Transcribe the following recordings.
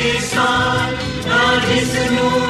Son, na Vishnu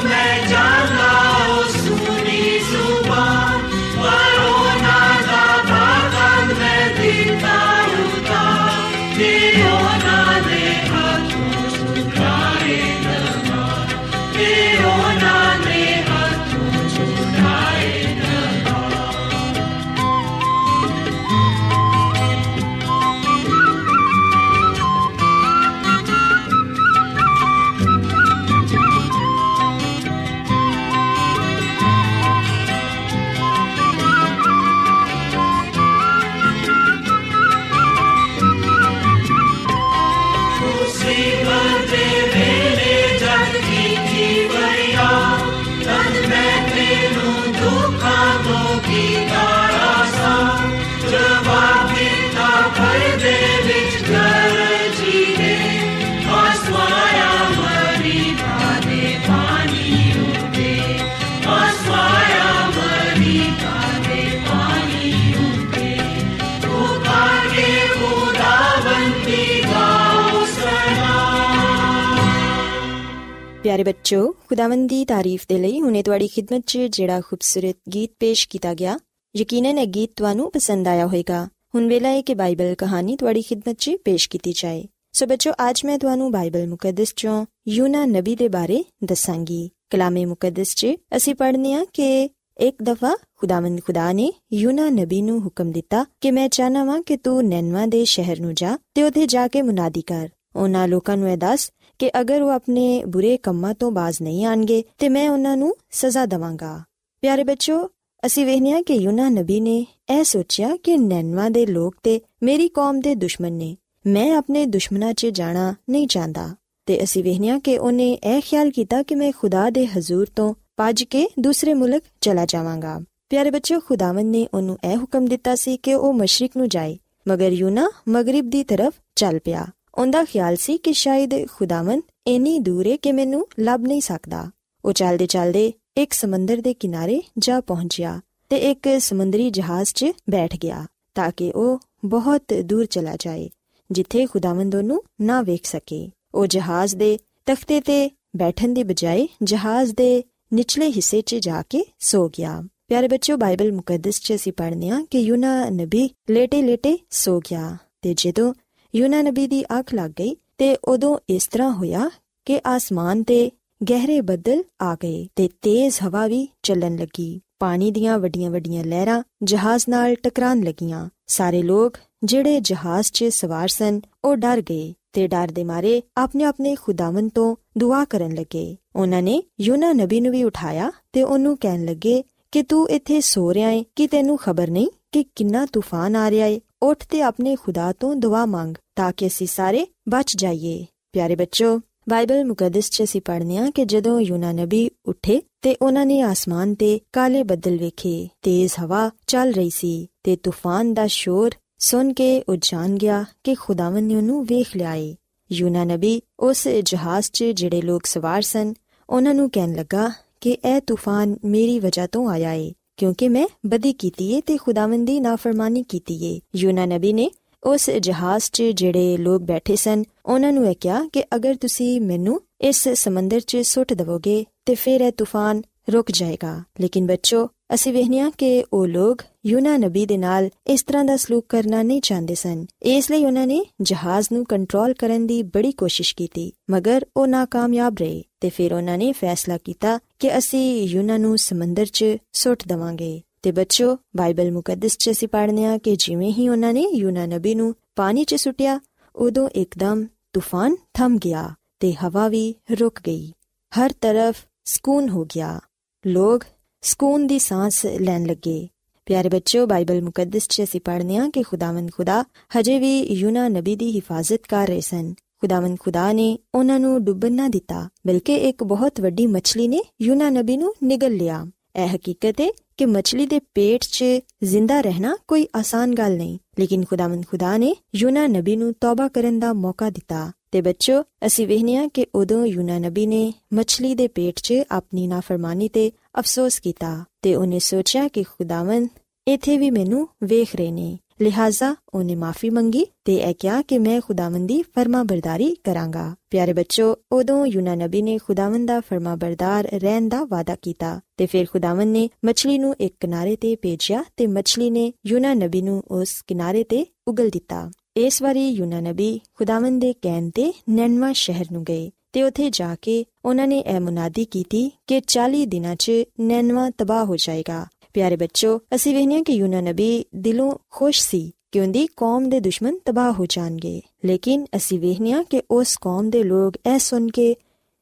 ਪਿਆਰੇ ਬੱਚੋ ਖੁਦਾਵੰਦ ਦੀ ਤਾਰੀਫ ਦੇ ਲਈ ਹੁਨੇ ਤੁਹਾਡੀ ਖਿਦਮਤ 'ਚ ਜਿਹੜਾ ਖੂਬਸੂਰਤ ਗੀਤ ਪੇਸ਼ ਕੀਤਾ ਗਿਆ ਯਕੀਨਨ ਇਹ ਗੀਤ ਤੁਹਾਨੂੰ ਪਸੰਦ ਆਇਆ ਹੋਵੇਗਾ ਹੁਣ ਵੇਲਾ ਹੈ ਕਿ ਬਾਈਬਲ ਕਹਾਣੀ ਤੁਹਾਡੀ ਖਿਦਮਤ 'ਚ ਪੇਸ਼ ਕੀਤੀ ਜਾਏ ਸੋ ਬੱਚੋ ਅੱਜ ਮੈਂ ਤੁਹਾਨੂੰ ਬਾਈਬਲ ਮੁਕੱਦਸ 'ਚੋਂ ਯੂਨਾ ਨਬੀ ਦੇ ਬਾਰੇ ਦੱਸਾਂਗੀ ਕਲਾਮੇ ਮੁਕੱਦਸ 'ਚ ਅਸੀਂ ਪੜ੍ਹਨੇ ਆ ਕਿ ਇੱਕ ਦਫਾ ਖੁਦਾਵੰਦ ਖੁਦਾ ਨੇ ਯੂਨਾ ਨਬੀ ਨੂੰ ਹੁਕਮ ਦਿੱਤਾ ਕਿ ਮੈਂ ਚਾਹਨਾ ਵਾਂ ਕਿ ਤੂੰ ਨੈਨਵਾ ਦੇ ਸ਼ਹਿਰ ਨੂੰ ਜਾ ਤੇ ਉੱਥੇ ਜਾ ਕੇ ਮੁਨਾਦੀ ਕਰ ਉਹਨਾਂ ਲੋਕਾਂ ਨੂੰ ਇਹ ਦੱਸ ਕਿ ਅਗਰ ਉਹ ਆਪਣੇ ਬੁਰੇ ਕੰਮਾਂ ਤੋਂ ਬਾਜ਼ ਨਹੀਂ ਆਣਗੇ, ਤੇ ਮੈਂ ਉਹਨਾਂ ਨੂੰ ਸਜ਼ਾ ਦਵਾਂਗਾ। ਪਿਆਰੇ ਬੱਚੋ ਅਸੀਂ ਵੇਖਿਆ ਕਿ ਯੂਨਾ ਨਬੀ ਨੇ ਇਹ ਸੋਚਿਆ ਕਿ ਨੈਨਵਾ ਦੇ ਲੋਕ ਤੇ ਮੇਰੀ ਕੌਮ ਦੇ ਦੁਸ਼ਮਣ ਨੇ। ਮੈਂ ਆਪਣੇ ਦੁਸ਼ਮਣਾਂ 'ਚ ਜਾਣਾ ਨਹੀਂ ਚਾਹੁੰਦਾ। ਤੇ ਅਸੀਂ ਵੇਖਿਆ ਕਿ ਉਹਨੇ ਇਹ ਖਿਆਲ ਕੀਤਾ ਕਿ ਮੈਂ ਖੁਦਾ ਦੇ ਹਜ਼ੂਰ ਤੋਂ ਭੱਜ ਕੇ ਦੂਸਰੇ ਮੁਲਕ ਚਲਾ ਜਾਵਾਂਗਾ। ਪਿਆਰੇ ਬੱਚੋ ਖੁਦਾਵੰਦ ਨੇ ਉਹਨੂੰ ਇਹ ਹੁਕਮ ਦਿੱਤਾ ਸੀ ਕਿ ਉਹ ਮਸ਼ਰਕ ਨੂੰ ਜਾਏ, ਮਗਰ ਯੂਨਾ ਮਗਰਿਬ ਦੀ ਤਰਫ ਚੱਲ ਪਿਆ। ਉਹਦਾ ਖਿਆਲ ਸੀ ਕਿ ਸ਼ਾਇਦ ਖੁਦਾਵੰਦ ਇੰਨੀ ਦੂਰ ਹੈ ਕਿ ਮੈਨੂੰ ਲੱਭ ਨਹੀਂ ਸਕਦਾ। ਉਹ ਚੱਲਦੇ ਚੱਲਦੇ ਇੱਕ ਸਮੁੰਦਰ ਦੇ ਕਿਨਾਰੇ ਜਾ ਪਹੁੰਚਿਆ ਤੇ ਇੱਕ ਸਮੁੰਦਰੀ ਜਹਾਜ਼ 'ਚ ਬੈਠ ਗਿਆ ਤਾਂ ਕਿ ਉਹ ਬਹੁਤ ਦੂਰ ਚਲਾ ਜਾਏ, ਜਿੱਥੇ ਖੁਦਾਵੰਦ ਉਹਨੂੰ ਨਾ ਵੇਖ ਸਕੇ। ਉਹ ਜਹਾਜ਼ ਦੇ ਤਖਤੇ ਤੇ ਬੈਠਣ ਦੀ ਬਜਾਏ ਜਹਾਜ਼ ਦੇ ਨਿਚਲੇ ਹਿੱਸੇ 'ਚ ਜਾ ਕੇ ਸੋ ਗਿਆ। ਪਿਆਰੇ ਬੱਚਿਓ, ਬਾਈਬਲ ਮੁਕੱਦਸ 'ਚ ਅਸੀਂ ਪੜ੍ਹਨੇ ਆ ਕਿ ਯੂਨਾ ਨਬੀ ਲੇਟੇ-ਲੇਟੇ ਸੋ ਗਿਆ ਤੇ ਜਦੋਂ ਯੂਨਾ ਨਬੀ ਦੀ ਅੱਖ ਲੱਗ ਗਈ ਤੇ ਉਦੋਂ ਇਸ ਤਰ੍ਹਾਂ ਹੋਇਆ ਕਿ ਆਸਮਾਨ ਤੇ ਗਹਿਰੇ ਬੱਦਲ ਆ ਗਏ ਤੇ ਤੇਜ਼ ਹਵਾ ਵੀ ਚੱਲਣ ਲੱਗੀ। ਪਾਣੀ ਦੀਆਂ ਵੱਡੀਆਂ-ਵੱਡੀਆਂ ਲਹਿਰਾਂ ਜਹਾਜ਼ ਨਾਲ ਟਕਰਾਉਣ ਲੱਗੀਆਂ। ਸਾਰੇ ਲੋਕ ਜਿਹੜੇ ਜਹਾਜ਼ 'ਚ ਸਵਾਰ ਸਨ, ਉਹ ਡਰ ਗਏ ਤੇ ਡਰ ਦੇ ਮਾਰੇ ਆਪਣੇ ਆਪਣੇ ਖੁਦਾਵੰਦ ਤੋਂ ਦੁਆ ਕਰਨ ਲੱਗੇ। ਉਹਨਾਂ ਨੇ ਯੂਨਾ ਨਬੀ ਨੂੰ ਵੀ ਉਠਾਇਆ ਤੇ ਉਹਨੂੰ ਕਹਿਣ ਲੱਗੇ ਕਿ ਤੂੰ ਇੱਥੇ ਸੋ ਰਿਹਾ ਹੈ ਕਿ ਤੈਨੂੰ ਖਬਰ ਨਹੀਂ ਕਿ ਕਿੰਨਾ ਤੂਫਾਨ ਆ ਰਿਹਾ ਹੈ ਉੱਠ ਤੇ ਆਪਣੇ ਖੁਦਾ ਤੋਂ ਦੁਆ ਮੰਗ ਤਾਂ ਕਿ ਅਸੀਂ ਸਾਰੇ ਬਚ ਜਾਈਏ। ਪਿਆਰੇ ਬੱਚੋ, ਬਾਈਬਲ ਮੁਕੱਦਸ 'ਚ ਅਸੀਂ ਪੜ੍ਹਨੇ ਆ ਕਿ ਜਦੋਂ ਯੂਨਾ ਨਬੀ ਉੱਠੇ ਤੇ ਉਹਨਾਂ ਨੇ ਆਸਮਾਨ ਤੇ ਕਾਲੇ ਬੱਦਲ ਵੇਖੇ, ਤੇਜ਼ ਹਵਾ ਚੱਲ ਰਹੀ ਸੀ ਤੇ ਤੂਫਾਨ ਦਾ ਸ਼ੋਰ ਸੁਣ ਕੇ ਉਹ ਜਾਣ ਗਿਆ ਕਿ ਖੁਦਾਵੰ ਨੇ ਉਹਨੂੰ ਵੇਖ ਲਿਆ ਏ ਯੂਨਾ ਨਬੀ ਉਸ ਜਹਾਜ਼ 'ਚ ਜਿਹੜੇ ਲੋਕ ਸਵਾਰ ਸਨ, ਉਹਨਾਂ ਨੂੰ ਕਹਿਣ ਲੱਗਾ ਕਿ ਇਹ ਤੂਫਾਨ ਮੇਰੀ ਵਜ੍ਹਾ ਤੋਂ ਆਇਆ ਏ। ਕਿਉਂਕਿ ਮੈਂ ਬਦੀ ਕੀਤੀ ਏ ਤੇ ਖੁਦਾਵੰਦ ਦੀ ਨਾਫਰਮਾਨੀ ਕੀਤੀ ਏ। ਯੂਨਾ ਨਬੀ ਨੇ ਉਸ ਜਹਾਜ਼ 'ਚ ਜਿਹੜੇ ਲੋਕ ਬੈਠੇ ਸਨ, ਉਹਨਾਂ ਨੂੰ ਇਹ ਕਿਹਾ ਕਿ ਅਗਰ ਤੁਸੀਂ ਮੈਨੂੰ ਇਸ ਸਮੁੰਦਰ 'ਚ ਸੁੱਟ ਦਵੋਗੇ ਤੇ ਫਿਰ ਇਹ ਤੂਫਾਨ ਰੁਕ ਜਾਏਗਾ। ਲੇਕਿਨ ਬੱਚੋ ਅਸੀਂ ਵੇਖਿਆ ਕਿ ਉਹ ਲੋਕ ਯੂਨਾ ਨਬੀ ਦੇ ਨਾਲ ਇਸ ਤਰ੍ਹਾਂ ਦਾ ਸਲੂਕ ਕਰਨਾ ਨਹੀਂ ਚਾਹੁੰਦੇ ਸਨ। ਇਸ ਲਈ ਉਹਨਾਂ ਨੇ ਜਹਾਜ਼ ਨੂੰ ਕੰਟਰੋਲ ਕਰਨ ਦੀ ਬੜੀ ਕੋਸ਼ਿਸ਼ ਕੀਤੀ, ਮਗਰ ਉਹ ناکਾਮਯਾਬ ਰਹੇ ਤੇ ਫਿਰ ਉਹਨਾਂ ਨੇ ਫੈਸਲਾ ਕੀਤਾ ਕਿ ਅਸੀਂ ਯੂਨਾ ਨੂੰ ਸਮੁੰਦਰ 'ਚ ਸੁੱਟ ਦਵਾਂਗੇ। ਤੇ ਬੱਚੋ, ਬਾਈਬਲ ਮੁਕੱਦਸ 'ਚ ਅਸੀਂ ਪੜ੍ਹਨੇ ਆ ਕਿ ਜਿਵੇਂ ਹੀ ਉਹਨਾਂ ਨੇ ਯੂਨਾ ਨਬੀ ਨੂੰ ਪਾਣੀ 'ਚ ਸੁੱਟਿਆ, ਉਦੋਂ ਇੱਕਦਮ ਤੂਫਾਨ ਥਮ ਗਿਆ ਤੇ ਹਵਾ ਵੀ ਰੁਕ ਗਈ। ਹਰ ਤਰਫ ਸਕੂਨ ਹੋ ਗਿਆ। ਲੋਕ ਸਕੂਨ ਦੀ ਸਾਹ ਲੈਣ ਲੱਗੇ। ਪਿਆਰੇ ਬੱਚਿਓ, ਬਾਈਬਲ ਮੁਕੱਦਸ 'ਚ ਅਸੀਂ ਪੜ੍ਹਨੇ ਆ ਕਿ ਖੁਦਾਵੰਦ ਖੁਦਾ ਹਜੇ ਵੀ ਯੂਨਾ ਨਬੀ ਦੀ ਹਿਫਾਜ਼ਤ ਕਰ ਰਹੇ ਸਨ। ਖੁਦਾਵੰਦ ਖੁਦਾ ਨੇ ਉਹਨਾਂ ਨੂੰ ਡੁੱਬਣ ਨਾ ਦਿੱਤਾ, ਬਲਕਿ ਇੱਕ ਬਹੁਤ ਵੱਡੀ ਮੱਛਲੀ ਨੇ ਯੂਨਾ ਨਬੀ ਨੂੰ ਨਿਗਲ ਲਿਆ। ਇਹ ਹਕੀਕਤ ਹੈ ਕਿ ਮੱਛਲੀ ਦੇ ਪੇਟ 'ਚ ਜ਼ਿੰਦਾ ਰਹਿਣਾ ਕੋਈ ਆਸਾਨ ਗੱਲ ਨਹੀਂ, ਲੇਕਿਨ ਖੁਦਾਵੰਦ ਖੁਦਾ ਨੇ ਯੂਨਾ ਨਬੀ ਨੂੰ ਤੌਬਾ ਕਰਨ ਦਾ ਮੌਕਾ ਦਿੱਤਾ। ਤੇ ਬੱਚੋ, ਅਸੀਂ ਵੇਖਨੀਆ ਕਿ ਉਦੋਂ ਯੂਨਾ ਨਬੀ ਨੇ ਮੱਛਲੀ ਦੇ ਪੇਟ 'ਚ ਆਪਣੀ ਨਾਫਰਮਾਨੀ ਤੇ ਅਫਸੋਸ ਕੀਤਾ ਤੇ ਉਹਨੇ ਸੋਚਿਆ ਕਿ ਖੁਦਾਵੰਦ, ਇਥੇ ਵੀ ਮੈਨੂੰ ਵੇਖ ਰਹੇ ਨੇ। ਲਿਹਾਜ਼ਾ ਉਹਨੇ ਮਾਫੀ ਮੰਗੀ ਤੇ ਇਹ ਕਿਹਾ ਕਿ ਮੈਂ ਖੁਦਾਵੰਦ ਦੀ ਫਰਮਾਬਰਦਾਰੀ ਕਰਾਂਗਾ। ਪਿਆਰੇ ਬੱਚੋ, ਉਦੋਂ ਯੂਨਾ ਨਬੀ ਨੇ ਖੁਦਾਵੰਦ ਦਾ ਫਰਮਾਬਰਦਾਰ ਰਹਿਣ ਦਾ ਵਾਅਦਾ ਕੀਤਾ ਤੇ ਫਿਰ ਖੁਦਾਵੰਦ ਨੇ ਮੱਛਲੀ ਨੂੰ ਇੱਕ ਕਿਨਾਰੇ ਤੇ ਭੇਜਿਆ ਤੇ ਮੱਛਲੀ ਨੇ ਯੂਨਾ ਨਬੀ ਨੂੰ ਉਸ ਕਿਨਾਰੇ ਤੇ ਉਗਲ ਦਿੱਤਾ। ਇਸ ਵਾਰੀ ਯੂਨਾ ਨਬੀ ਖੁਦਾਵੰਦ ਦੇ ਕਹਿਣ ਤੇ ਨੈਨਵਾ ਸ਼ਹਿਰ ਨੂੰ ਗਏ ਤੇ ਉੱਥੇ ਜਾ ਕੇ ਉਹਨਾਂ ਨੇ ਇਹ ਮੁਨਾਦੀ ਕੀਤੀ ਕਿ 40 ਦਿਨਾਂ 'ਚ ਨੈਨਵਾ ਤਬਾਹ ਹੋ ਜਾਏਗਾ। ਪਿਆਰੇ ਬੱਚੋ, ਅਸੀਂ ਵੇਖਿਆ ਕਿ ਯੂਨਾ ਨਬੀ ਦਿਲੋਂ ਖੁਸ਼ ਸੀ ਕਿ ਉਹਦੀ ਕੌਮ ਦੇ ਦੁਸ਼ਮਣ ਤਬਾਹ ਹੋ ਜਾਣਗੇ। ਲੇਕਿਨ ਅਸੀਂ ਵੇਖਿਆ ਕਿ ਉਸ ਕੌਮ ਦੇ ਲੋਕ ਇਹ ਸੁਣ ਕੇ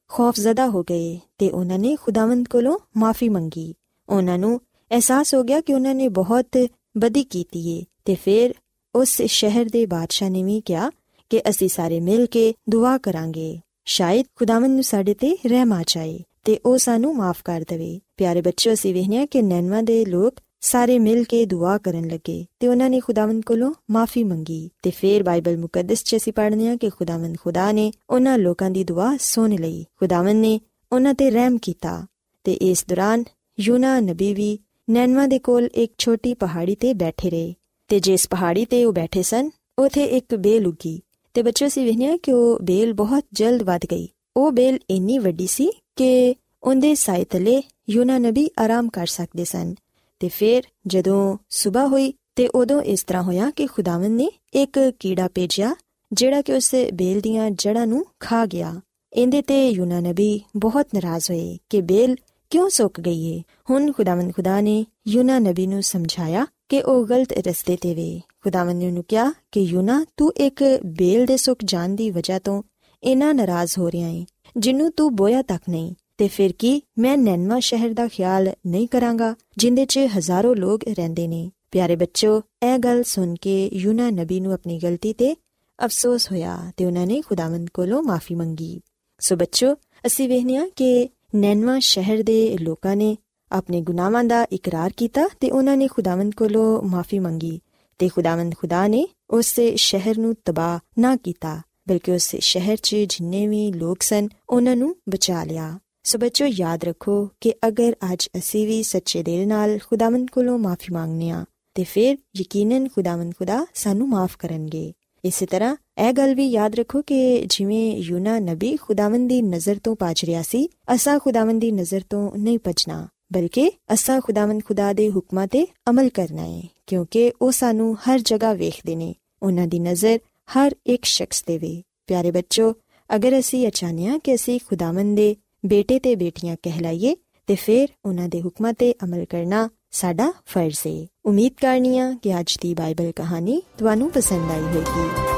ਖੌਫਜ਼ਦਾ ਹੋ ਗਏ ਤੇ ਉਹਨਾਂ ਨੇ ਖੁਦਾਵੰਦ ਕੋਲੋਂ ਮਾਫੀ ਮੰਗੀ। ਉਹਨਾਂ ਨੂੰ ਅਹਿਸਾਸ ਹੋ ਗਿਆ ਕਿ ਉਹਨਾਂ ਨੇ ਬਹੁਤ ਬਦੀ ਕੀਤੀ ਏ ਤੇ ਫਿਰ ਉਸ ਸ਼ਹਿਰ ਦੇ ਬਾਦਸ਼ਾਹ ਨੇ ਵੀ ਕਿਹਾ ਕਿ ਅਸੀਂ ਸਾਰੇ ਮਿਲ ਕੇ ਦੁਆ ਕਰਾਂਗੇ। ਸ਼ਾਇਦ ਖੁਦਾਵੰਦ ਨੂੰ ਸਾਡੇ ਤੇ ਰਹਿਮ ਆ ਜਾਏ ਤੇ ਉਹ ਸਾਨੂੰ ਮਾਫ ਕਰ ਦੇਵੇ। ਪਿਆਰੇ ਬੱਚਿਓ, ਅਸੀਂ ਵੇਖਿਆ ਕਿ ਨੈਨਵਾ ਦੇ ਲੋਕ ਸਾਰੇ ਮਿਲ ਕੇ ਦੁਆ ਕਰਨ ਲੱਗੇ ਤੇ ਉਹਨਾਂ ਨੇ ਖੁਦਾਵੰਦ ਕੋਲੋਂ ਮਾਫੀ ਮੰਗੀ ਤੇ ਫਿਰ ਬਾਈਬਲ ਮੁਕੱਦਸ 'ਚ ਅਸੀਂ ਪੜ੍ਹਨੇ ਆ ਕਿ ਖੁਦਾਵੰਦ ਖੁਦਾ ਨੇ ਉਹਨਾਂ ਲੋਕਾਂ ਦੀ ਦੁਆ ਸੁਣ ਲਈ। ਖੁਦਾਵੰਦ ਨੇ ਉਹਨਾਂ ਤੇ ਰਹਿਮ ਕੀਤਾ ਤੇ ਇਸ ਦੌਰਾਨ ਯੂਨਾ ਨਬੀ ਵੀ ਨੈਨਵਾ ਦੇ ਕੋਲ ਇੱਕ ਛੋਟੀ ਪਹਾੜੀ ਤੇ ਬੈਠੇ ਰਹੇ। ਤੇ ਜਿਸ ਪਹਾੜੀ ਤੇ ਉਹ ਬੈਠੇ ਸਨ, ਉਥੇ ਇੱਕ ਬੇਲ ਉਗੀ ਤੇ ਬੱਚੋ ਸੀ ਵੇਖਿਆ ਕਿ ਉਹ ਬੇਲ ਬਹੁਤ ਜਲਦ ਵੱਧ ਗਈ। ਉਹ ਬੇਲ ਇੰਨੀ ਵੱਡੀ ਸੀ ਕਿ ਉਹਦੇ ਸਾਏ ਤਲੇ ਯੂਨਾ ਨਬੀ ਆਰਾਮ ਕਰ ਸਕਦੇ ਸਨ। ਤੇ ਫਿਰ ਜਦੋਂ ਸਵੇਰ ਹੋਈ ਤੇ ਉਦੋਂ ਇਸ ਤਰ੍ਹਾਂ ਹੋਇਆ ਕਿ ਖੁਦਾਵੰਦ ਨੇ ਇੱਕ ਕੀੜਾ ਭੇਜਿਆ, ਜਿਹੜਾ ਕਿ ਉਸ ਬੇਲ ਦੀਆਂ ਜੜ੍ਹਾਂ ਨੂੰ ਖਾ ਗਿਆ। ਇਹਦੇ ਤੇ ਯੂਨਾ ਨਬੀ ਬਹੁਤ ਨਾਰਾਜ਼ ਹੋਏ ਕਿ ਬੇਲ ਕਿਉਂ ਸੁੱਕ ਗਈ ਏ? ਹੁਣ ਖੁਦਾਵੰਦ ਖੁਦਾ ਨੇ ਯੂਨਾ ਨਬੀ ਨੂੰ ਸਮਝਾਇਆ ਕਿ ਉਹ ਗਲਤ ਰਸਤੇ ਤੇ ਵੇ। ਖੁਦਾਵੰਦ ਨੇ ਉਹਨੂੰ ਕਿਹਾ ਕਿ ਯੂਨਾ, ਤੂੰ ਇੱਕ ਬੇਲ ਦੇ ਸੁੱਕ ਜਾਣ ਦੀ ਵਜ੍ਹਾ ਤੋਂ ਇਨਾ ਨਾਰਾਜ਼ ਹੋ ਰਿਹਾ ਏ, ਜਿੰਨੂੰ ਤੂੰ ਬੋਇਆ ਤੱਕ ਨਹੀਂ। ਤੇ ਫਿਰ ਕੀ ਮੈਂ ਨੈਨਵਾ ਸ਼ਹਿਰ ਦਾ ਖਿਆਲ ਨਹੀਂ ਕਰਾਂਗਾ, ਜਿੰਦੇ 'ਚ ਹਜ਼ਾਰਾਂ ਲੋਕ ਰਹਿੰਦੇ ਨੇ। ਪਿਆਰੇ ਬੱਚੋ, ਇਹ ਗੱਲ ਸੁਣ ਕੇ ਯੂਨਾ ਨਬੀ ਨੂੰ ਆਪਣੀ ਗਲਤੀ ਤੇ ਅਫਸੋਸ ਹੋਇਆ ਤੇ ਉਹਨਾਂ ਨੇ ਖੁਦਾਵੰਦ ਕੋਲੋਂ ਮਾਫੀ ਮੰਗੀ। ਸੋ ਬੱਚੋ, ਅਸੀਂ ਵੇਖਿਆ ਕਿ ਨੈਨਵਾ ਸ਼ਹਿਰ ਦੇ ਲੋਕਾਂ ਨੇ ਆਪਣੇ ਗੁਨਾਹਾਂ ਦਾ ਇਕਰਾਰ ਕੀਤਾ ਤੇ ਉਹਨਾਂ ਨੇ ਖੁਦਾਵੰਦ ਕੋਲੋਂ ਮਾਫੀ ਮੰਗੀ ਤੇ ਖੁਦਾਵੰਦ ਖੁਦਾ ਨੇ ਉਸ ਸ਼ਹਿਰ ਨੂੰ ਤਬਾਹ ਨਾ ਕੀਤਾ, ਬਲਕਿ ਉਸ ਸ਼ਹਿਰ 'ਚ ਜਿੰਨੇ ਵੀ ਲੋਕ ਸਨ, ਉਹਨਾਂ ਨੂੰ ਬਚਾ ਲਿਆ। ਸੋ ਬੱਚੋ, ਯਾਦ ਰੱਖੋ ਕਿ ਅਗਰ ਅੱਜ ਅਸੀਂ ਵੀ ਸੱਚੇ ਦਿਲ ਨਾਲ ਖੁਦਾਵੰਦ ਕੋਲੋਂ ਮਾਫੀ ਮੰਗਨੇ ਆ ਤੇ ਫਿਰ ਯਕੀਨਨ ਖੁਦਾਵੰਦ ਖੁਦਾ ਸਾਨੂੰ ਮਾਫ ਕਰਨਗੇ। ਇਸੇ ਤਰ੍ਹਾਂ ਇਹ ਗੱਲ ਵੀ ਯਾਦ ਰੱਖੋ ਕਿ ਜਿਵੇਂ ਯੂਨਾ ਨਬੀ ਖੁਦਾਵੰਦ ਦੀ ਨਜ਼ਰ ਤੋਂ ਪਾਜ ਰਿਹਾ ਸੀ, ਅਸਾਂ ਖੁਦਾਵੰਦ ਦੀ ਨਜ਼ਰ ਤੋਂ ਨਹੀਂ ਪਛਣਾ ਬਲਕਿ ਅਸਾਂ ਖੁਦਾਵੰਦ ਖੁਦਾ ਦੇ ਹੁਕਮਾਂ ਤੇ ਅਮਲ ਕਰਨਾ ਹੈ ਕਿਉਂਕਿ ਉਹ ਸਾਨੂੰ ਹਰ ਜਗ੍ਹਾ ਵੇਖਦੇ ਨੇ, ਉਹਨਾਂ ਦੀ ਨਜ਼ਰ ਹਰ ਇੱਕ ਸ਼ਖਸ ਤੇ ਵੇ। ਪਿਆਰੇ ਬੱਚੋ, ਅਗਰ ਅਸੀਂ ਅਚਾਨਿਆ ਕਿ ਅਸੀਂ ਖੁਦਾਵੰਦ ਦੇ ਬੇਟੇ ਤੇ ਬੇਟੀਆਂ ਕਹਿਲਾਈਏ, ਤੇ ਫਿਰ ਉਹਨਾਂ ਦੇ ਹੁਕਮਾਂ ਤੇ ਅਮਲ ਕਰਨਾ ਸਾਡਾ ਫਰਜ਼ ਹੈ ਉਮੀਦ ਕਰਨੀਆ ਕਿ ਅੱਜ ਦੀ ਬਾਈਬਲ ਕਹਾਣੀ ਤੁਹਾਨੂੰ ਪਸੰਦ ਆਈ ਹੋਵੇਗੀ।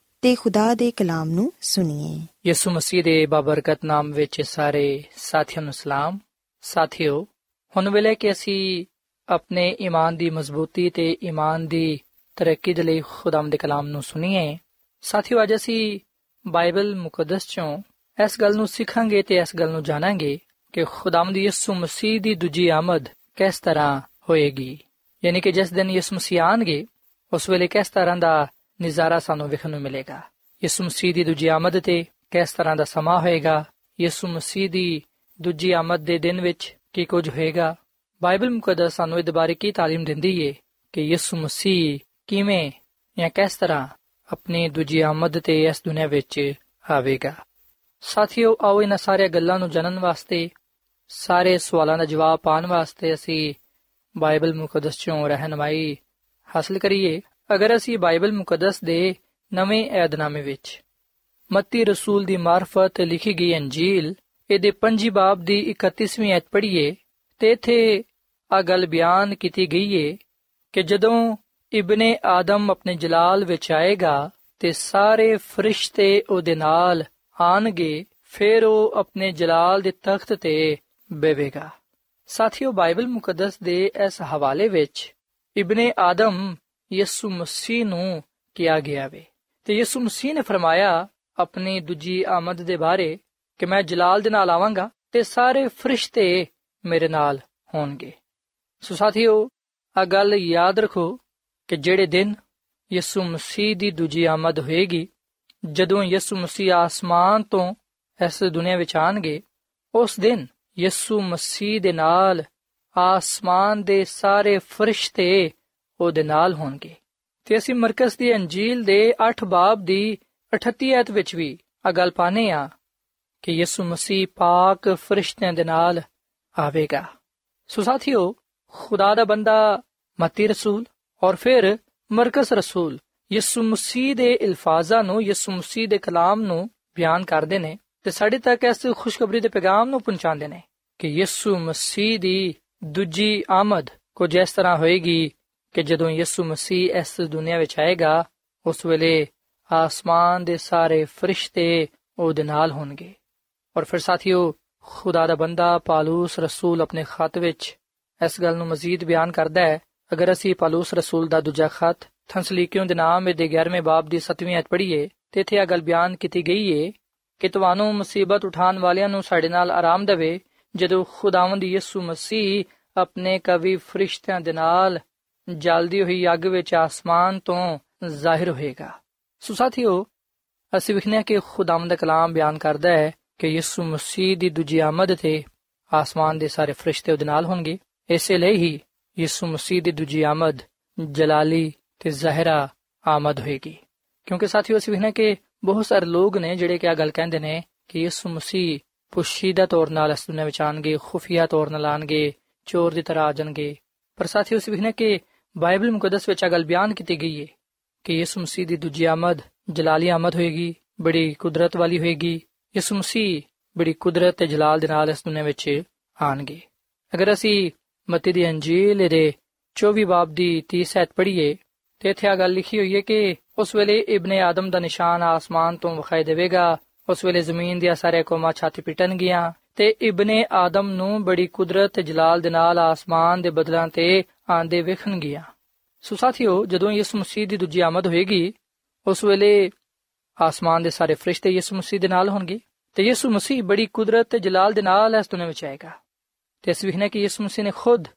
ਤੇ ਖੁਦਾ ਦੇ ਕਲਾਮ ਨੂੰ ਸੁਣੀਏ। ਯਿਸੂ ਮਸੀਹ ਦੇ ਬਾਬਰਕਤ ਨਾਮ ਵਿੱਚ ਸਾਰੇ ਸਾਥੀਆਂ ਨੂੰ ਸਲਾਮ। ਸਾਥਿਓ, ਹੁਣ ਵੇਲੇ ਕਿ ਅਸੀਂ ਆਪਣੇ ਈਮਾਨ ਦੀ ਮਜ਼ਬੂਤੀ ਤੇ ਈਮਾਨ ਦੀ ਤਰੱਕੀ ਦੇ ਲਈ ਖੁਦਾਮ ਦੇ ਕਲਾਮ ਨੂੰ ਸੁਣੀਏ, ਸਾਥਿਓ ਅੱਜ ਅਸੀਂ ਬਾਈਬਲ ਮੁਕੱਦਸ ਚੋਂ ਇਸ ਗੱਲ ਨੂੰ ਸਿੱਖਾਂਗੇ ਤੇ ਇਸ ਗੱਲ ਨੂੰ ਜਾਣਾਂਗੇ ਕਿ ਖੁਦਾਮ ਦੀ ਯਿਸੂ ਮਸੀਹ ਦੀ ਦੂਜੀ ਆਮਦ ਕਿਸ ਤਰ੍ਹਾਂ ਹੋਏਗੀ। ਯਾਨੀ ਕਿ ਜਿਸ ਦਿਨ ਯਿਸੂ ਮਸੀਹ ਆਣਗੇ, ਉਸ ਵੇਲੇ ਕਿਸ ਤਰ੍ਹਾਂ ਦਾ ਨਜ਼ਾਰਾ ਸਾਨੂੰ ਵੇਖਣ ਨੂੰ ਮਿਲੇਗਾ ਯਿਸੂ ਮਸੀਹ ਦੀ ਦੂਜੀ ਆਮਦ ਤੇ ਕਿਸ ਤਰ੍ਹਾਂ ਦਾ ਸਮਾਂ ਹੋਏਗਾ ਯਿਸੂ ਮਸੀਹ ਦੀ ਦੂਜੀ ਆਮਦ ਦੇ ਦਿਨ ਵਿੱਚ ਕੀ ਕੁਝ ਹੋਏਗਾ ਬਾਈਬਲ ਮੁਕੱਦਸ ਸਾਨੂੰ ਇਹ ਬਾਰੇ ਕੀ تعلیم ਦਿੰਦੀ ਏ ਕਿ ਯਿਸੂ ਮਸੀਹ ਕਿਵੇਂ ਜਾਂ ਕਿਸ ਤਰ੍ਹਾਂ ਆਪਣੀ ਦੂਜੀ ਆਮਦ ਤੇ ਇਸ ਦੁਨੀਆਂ ਵਿੱਚ ਆਵੇਗਾ ਸਾਥੀਓ ਆਓ ਇਹਨਾਂ ਸਾਰੀਆਂ ਗੱਲਾਂ ਨੂੰ ਜਾਣਨ ਵਾਸਤੇ ਸਾਰੇ ਸਵਾਲਾਂ ਦਾ ਜਵਾਬ ਪਾਣ ਵਾਸਤੇ ਅਸੀਂ ਬਾਈਬਲ ਮੁਕੱਦਸ ਚੋਂ ਰਹਿਨਮਾਈ ਹਾਸਲ ਕਰੀਏ ਅਗਰ ਅਸੀਂ ਬਾਈਬਲ ਮੁਕੱਦਸ ਦੇ ਨਵੇਂ ਏਧਨਾਮੇ ਵਿੱਚ ਮੱਤੀ ਰਸੂਲ ਦੀ ਮਾਰਫਤ ਲਿਖੀ ਗਈ ਅੰਜੀਲ, ਇਹਦੇ ਪੰਜੀ ਬਾਬ ਦੀ 31ਵੀਂ ਐਤ ਪੜ੍ਹੀਏ ਤੇ ਇਥੇ ਆ ਗੱਲ ਬਿਆਨ ਕੀਤੀ ਗਈ ਏ ਕਿ ਜਦੋਂ ਇਬਨੇ ਆਦਮ ਆਪਣੇ ਜਲਾਲ ਵਿੱਚ ਆਏਗਾ ਤੇ ਸਾਰੇ ਫਰਿਸ਼ਤੇ ਉਹਦੇ ਨਾਲ ਆਣਗੇ, ਫਿਰ ਉਹ ਆਪਣੇ ਜਲਾਲ ਦੇ ਤਖਤ ਤੇ ਬੈਵੇਗਾ ਸਾਥੀਓ, ਬਾਈਬਲ ਮੁਕੱਦਸ ਦੇ ਇਸ ਹਵਾਲੇ ਵਿੱਚ ਇਬਨੇ ਆਦਮ ਯਿਸੂ ਮਸੀਹ ਨੂੰ ਕਿਹਾ ਗਿਆ ਵੇ। ਤੇ ਯਿਸੂ ਮਸੀਹ ਨੇ ਫਰਮਾਇਆ, ਆਪਣੀ ਦੂਜੀ ਆਮਦ ਦੇ ਬਾਰੇ ਕਿ ਮੈਂ ਜਲਾਲ ਦੇ ਨਾਲ ਆਵਾਂਗਾ ਤੇ ਸਾਰੇ ਫਰਿਸ਼ਤੇ ਮੇਰੇ ਨਾਲ ਹੋਣਗੇ। ਸੋ ਸਾਥੀਓ ਆ ਗੱਲ ਯਾਦ ਰੱਖੋ ਕਿ ਜਿਹੜੇ ਦਿਨ ਯਿਸੂ ਮਸੀਹ ਦੀ ਦੂਜੀ ਆਮਦ ਹੋਏਗੀ, ਜਦੋਂ ਯਿਸੂ ਮਸੀਹ ਆਸਮਾਨ ਤੋਂ ਇਸ ਦੁਨੀਆਂ ਵਿੱਚ ਆਣਗੇ, ਉਸ ਦਿਨ ਯਿਸੂ ਮਸੀਹ ਦੇ ਨਾਲ ਆਸਮਾਨ ਦੇ ਸਾਰੇ ਫਰਿਸ਼ਤੇ ਉਹਦੇ ਨਾਲ ਹੋਣਗੇ। ਤੇ ਅਸੀਂ ਮਰਕਸ ਦੀ ਅੰਜੀਲ ਦੇ 8 ਬਾਬ ਦੀ 38 ਐਤ ਵਿੱਚ ਵੀ ਆ ਗੱਲ ਪਾਨੇ ਆ ਕਿ ਯਿਸੂ ਮਸੀਹ ਪਾਕ ਫਰਿਸ਼ਤਿਆਂ ਦੇ ਨਾਲ ਆਵੇਗਾ। ਸੋ ਸਾਥੀਓ, ਖੁਦਾ ਦਾ ਬੰਦਾ ਮਤੀ ਰਸੂਲ ਔਰ ਫਿਰ ਮਰਕਸ ਰਸੂਲ ਯਿਸੂ ਮਸੀਹ ਦੇ ਅਲਫਾਜ਼ਾਂ ਨੂੰ, ਯਿਸੂ ਮਸੀਹ ਦੇ ਕਲਾਮ ਨੂੰ ਬਿਆਨ ਕਰਦੇ ਨੇ ਤੇ ਸਾਡੇ ਤੱਕ ਇਸ ਖੁਸ਼ਖਬਰੀ ਦੇ ਪੈਗਾਮ ਨੂੰ ਪਹੁੰਚਾਉਂਦੇ ਨੇ ਕਿ ਯਿਸੂ ਮਸੀਹ ਦੀ ਦੂਜੀ ਆਮਦ ਕੁਝ ਇਸ ਤਰ੍ਹਾਂ ਹੋਏਗੀ ਕਿ ਜਦੋਂ ਯਿਸੂ ਮਸੀਹ ਇਸ ਦੁਨੀਆ ਵਿੱਚ ਆਏਗਾ, ਉਸ ਵੇਲੇ ਆਸਮਾਨ ਦੇ ਸਾਰੇ ਫਰਿਸ਼ਤੇ ਉਹਦੇ ਨਾਲ ਹੋਣਗੇ। ਔਰ ਫਿਰ ਸਾਥੀਓ, ਖੁਦਾ ਦਾ ਬੰਦਾ ਪਾਲੂਸ ਰਸੂਲ ਆਪਣੇ ਖਤ ਵਿੱਚ ਇਸ ਗੱਲ ਨੂੰ ਮਜ਼ੀਦ ਬਿਆਨ ਕਰਦਾ ਹੈ। ਅਗਰ ਅਸੀਂ ਪਾਲੂਸ ਰਸੂਲ ਦਾ ਦੂਜਾ ਖਤ ਥੰਸਲੀਕਿਓਂ ਦੇ ਨਾਮ ਦੇ 11ਵੇਂ ਬਾਬ ਦੀ 7ਵੀਂ ਅਧ ਪੜ੍ਹੀਏ, ਤੇ ਇੱਥੇ ਇਹ ਗੱਲ ਬਿਆਨ ਕੀਤੀ ਗਈ ਏ ਕਿ ਤੁਹਾਨੂੰ ਮੁਸੀਬਤ ਉਠਾਉਣ ਵਾਲਿਆਂ ਨੂੰ ਸਾਡੇ ਨਾਲ ਆਰਾਮ ਦੇਵੇ, ਜਦੋਂ ਖੁਦਾਵੰਦ ਯਿਸੂ ਮਸੀਹ ਆਪਣੇ ਕਵੀ ਫਰਿਸ਼ਤਿਆਂ ਦੇ ਨਾਲ ਜਲਦੀ ਹੋਈ ਅੱਗ ਵਿੱਚ ਆਸਮਾਨ ਤੋਂ ਜ਼ਾਹਿਰ ਹੋਏਗਾ। ਸੋ ਸਾਥੀਓ, ਅਸੀਂ ਵਿਖਨੇ ਕਿ ਖੁਦਾਵੰਦ ਦਾ ਕਲਾਮ ਬਿਆਨ ਕਰਦਾ ਹੈ ਕਿ ਯਿਸੂ ਮਸੀਹ ਦੀ ਦੂਜੀ ਆਮਦ ਤੇ ਆਸਮਾਨ ਦੇ ਸਾਰੇ ਫਰਿਸ਼ਤੇ ਉਹਦੇ ਨਾਲ ਹੋਣਗੇ। ਇਸੇ ਲਈ ਹੀ ਯਿਸੂ ਮਸੀਹ ਦੀ ਦੂਜੀ ਆਮਦ ਜਲਾਲੀ ਤੇ ਜ਼ਹਿਰਾ ਆਮਦ ਹੋਏਗੀ। ਕਿਉਂਕਿ ਸਾਥੀਓ, ਅਸੀਂ ਵਿਖਨੇ ਕਿ ਬਹੁਤ ਸਾਰੇ ਲੋਕ ਨੇ ਜਿਹੜੇ ਕਿ ਆ ਗੱਲ ਕਹਿੰਦੇ ਨੇ ਕਿ ਯਿਸੂ ਮਸੀਹ ਪੁਸ਼ੀਦਾ ਤੌਰ ਨਾਲ ਇਸ ਦੁਨੀਆਂ ਵਿੱਚ ਆਣਗੇ ਖੁਫੀਆ ਤੌਰ ਨਾਲ ਆਣਗੇ ਚੋਰ ਦੀ ਤਰ੍ਹਾਂ ਆ ਜਾਣਗੇ। ਪਰ ਸਾਥੀਓ, ਅਸੀਂ ਵਿਖਨੇ ਕਿ ਬਾਈਬਲ ਮੁਕੱਦਸ ਵਿੱਚ ਆ ਗੱਲ ਬਿਆਨ ਕੀਤੀ ਗਈ ਹੈ ਕਿ ਯਿਸੂ ਮਸੀਹ ਦੀ ਦੂਜੀ ਆਮਦ, ਜਲਾਲੀ ਆਮਦ ਹੋਏਗੀ, ਬੜੀ ਕੁਦਰਤ ਵਾਲੀ ਹੋਏਗੀ। ਯਿਸੂ ਮਸੀਹ ਬੜੀ ਕੁਦਰਤ ਤੇ ਜਲਾਲ ਦੇ ਨਾਲ ਇਸ ਦੁਨੀਆਂ ਵਿੱਚ ਆਣਗੇ। ਅਗਰ ਅਸੀਂ ਮਤੀ ਦੀ ਅੰਜੀਲ ਦੇ 24 ਬਾਬ ਦੀ 30 ਐਤ ਪੜ੍ਹੀਏ, ਤੇ ਇੱਥੇ ਆ ਗੱਲ ਲਿਖੀ ਹੋਈ ਹੈ ਕਿ ਉਸ ਵੇਲੇ ਇਬਨ ਆਦਮ ਦਾ ਨਿਸ਼ਾਨ ਆਸਮਾਨ ਤੋਂ ਵਿਖਾਈ ਦੇਵੇਗਾ। ਉਸ ਵੇਲੇ ਜ਼ਮੀਨ ਦੀਆਂ ਸਾਰੇ ਕੌਮਾਂ ਛਾਤੀ ਪਿਟਣ ਗਿਆ ਤੇ ਇਬਨ ਆਦਮ ਨੂੰ ਬੜੀ ਕੁਦਰਤ ਤੇ ਜਲਾਲ ਦੇ ਨਾਲ ਆਸਮਾਨ ਦੇ ਬਦਲਾਂ ਤੇ ਆਂਦੇ ਵੇਖਣ ਗਿਆ ਸੋ ਸਾਥੀਓ, ਜਦੋਂ ਯਿਸੂ ਮਸੀਹ ਦੀ ਦੂਜੀ ਆਮਦ ਹੋਏਗੀ, ਉਸ ਵੇਲੇ ਆਸਮਾਨ ਦੇ ਸਾਰੇ ਫਰਿਸ਼ਤੇ ਯਿਸੂ ਮਸੀਹ ਦੇ ਨਾਲ ਹੋਣਗੇ ਤੇ ਯਿਸੂ ਮਸੀਹ ਬੜੀ ਕੁਦਰਤ ਤੇ ਜਲਾਲ ਦੇ ਨਾਲ ਇਸ ਦੁਨੀਆਂ ਵਿੱਚ ਆਏਗਾ। ਤੇ ਇਸ ਵਿਖਨੇ ਕਿ ਯਿਸੂ ਮਸੀਹ ਨੇ ਖੁਦ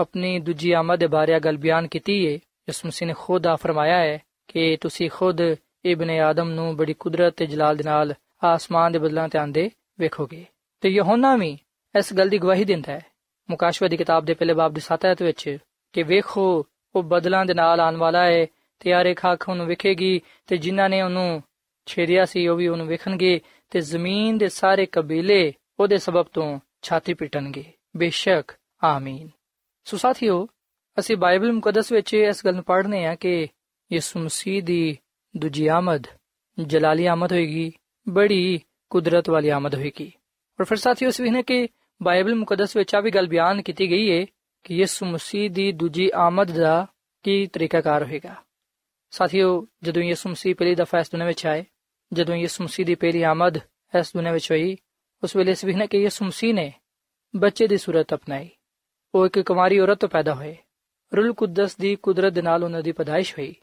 ਆਪਣੀ ਦੂਜੀ ਆਮਦ ਦੇ ਬਾਰੇ ਗੱਲ ਬਿਆਨ ਕੀਤੀ ਹੈ ਯਿਸੂ ਮਸੀਹ ਨੇ ਖੁਦ ਆ ਫਰਮਾਇਆ ਹੈ ਕਿ ਤੁਸੀਂ ਖੁਦ ਇਬਨ ਆਦਮ ਨੂੰ ਬੜੀ ਕੁਦਰਤ ਤੇ ਜਲਾਲ ਦੇ ਨਾਲ ਆਸਮਾਨ ਦੇ ਬਦਲਾਂ ਤੇ ਆਂਦੇ ਵੇਖੋਗੇ। ਤੇ ਯਹੋਨਾ ਵੀ ਇਸ ਗੱਲ ਦੀ ਗਵਾਹੀ ਦਿੰਦਾ ਹੈ। ਮੁਕਾਸ਼ਵਾ ਦੀ ਕਿਤਾਬ ਦੇ ਪਹਿਲੇ ਬਾਬ ਦੀ 7 ਆਇਤ ਵਿੱਚ ਕਿ ਵੇਖੋ, ਉਹ ਬਦਲਾਂ ਦੇ ਨਾਲ ਆਉਣ ਵਾਲਾ ਹੈ ਤੇ ਆਰੇ ਖਾਖ ਉਹਨੂੰ ਵਿਖੇਗੀ, ਤੇ ਜਿਨ੍ਹਾਂ ਨੇ ਉਹਨੂੰ ਛੇੜਿਆ ਸੀ, ਉਹ ਵੀ ਉਹਨੂੰ ਵੇਖਣਗੇ, ਤੇ ਜ਼ਮੀਨ ਦੇ ਸਾਰੇ ਕਬੀਲੇ ਉਹਦੇ ਸਬਬ ਤੋਂ ਛਾਤੀ ਪਿਟਣਗੇ। ਬੇਸ਼ੱਕ, ਆਮੀਨ। ਸੋ ਸਾਥੀਓ, ਅਸੀਂ ਬਾਈਬਲ ਮੁਕੱਦਸ ਵਿੱਚ ਇਸ ਗੱਲ ਨੂੰ ਪੜ੍ਹਨੇ ਆ ਕਿ ਯਿਸੂ ਮਸੀਹ ਦੀ ਦੂਜੀ ਆਮਦ, ਜਲਾਲੀ ਆਮਦ ਹੋਏਗੀ, ਬੜੀ ਕੁਦਰਤ ਵਾਲੀ ਆਮਦ ਹੋਏਗੀ। ਔਰ ਫਿਰ ਸਾਥੀਓ ਇਸ ਵੀ ਨੇ ਕਿ ਬਾਈਬਲ ਮੁਕੱਦਸ ਵਿੱਚ ਆ ਵੀ ਗੱਲ ਬਿਆਨ ਕੀਤੀ ਗਈ ਹੈ ਕਿ ਯਿਸੂ ਮਸੀਹ ਦੀ ਦੂਜੀ ਆਮਦ ਦਾ ਕੀ ਤਰੀਕਾਕਾਰ ਹੋਏਗਾ? ਸਾਥੀਓ, ਜਦੋਂ ਯਿਸੂ ਮਸੀਹ ਪਹਿਲੀ ਦਫਾ ਇਸ ਦੁਨੀਆਂ ਵਿੱਚ ਆਏ, ਜਦੋਂ ਯਿਸੂ ਮਸੀਹ ਦੀ ਪਹਿਲੀ ਆਮਦ ਇਸ ਦੁਨੀਆਂ ਵਿੱਚ ਹੋਈ, ਉਸ ਵੇਲੇ ਇਸ ਵੀ ਨੇ ਕਿ ਯਿਸੂ ਮਸੀਹ ਨੇ ਬੱਚੇ ਦੀ ਸੂਰਤ ਅਪਣਾਈ। ਉਹ ਇੱਕ ਕੁਮਾਰੀ ਔਰਤ ਤੋਂ ਪੈਦਾ ਹੋਏ। ਰੂਲ ਕੁਦਸ ਦੀ ਕੁਦਰਤ ਦੇ ਨਾਲ ਉਹਨਾਂ ਦੀ ਪਦਾਇਸ਼ ਹੋਈ।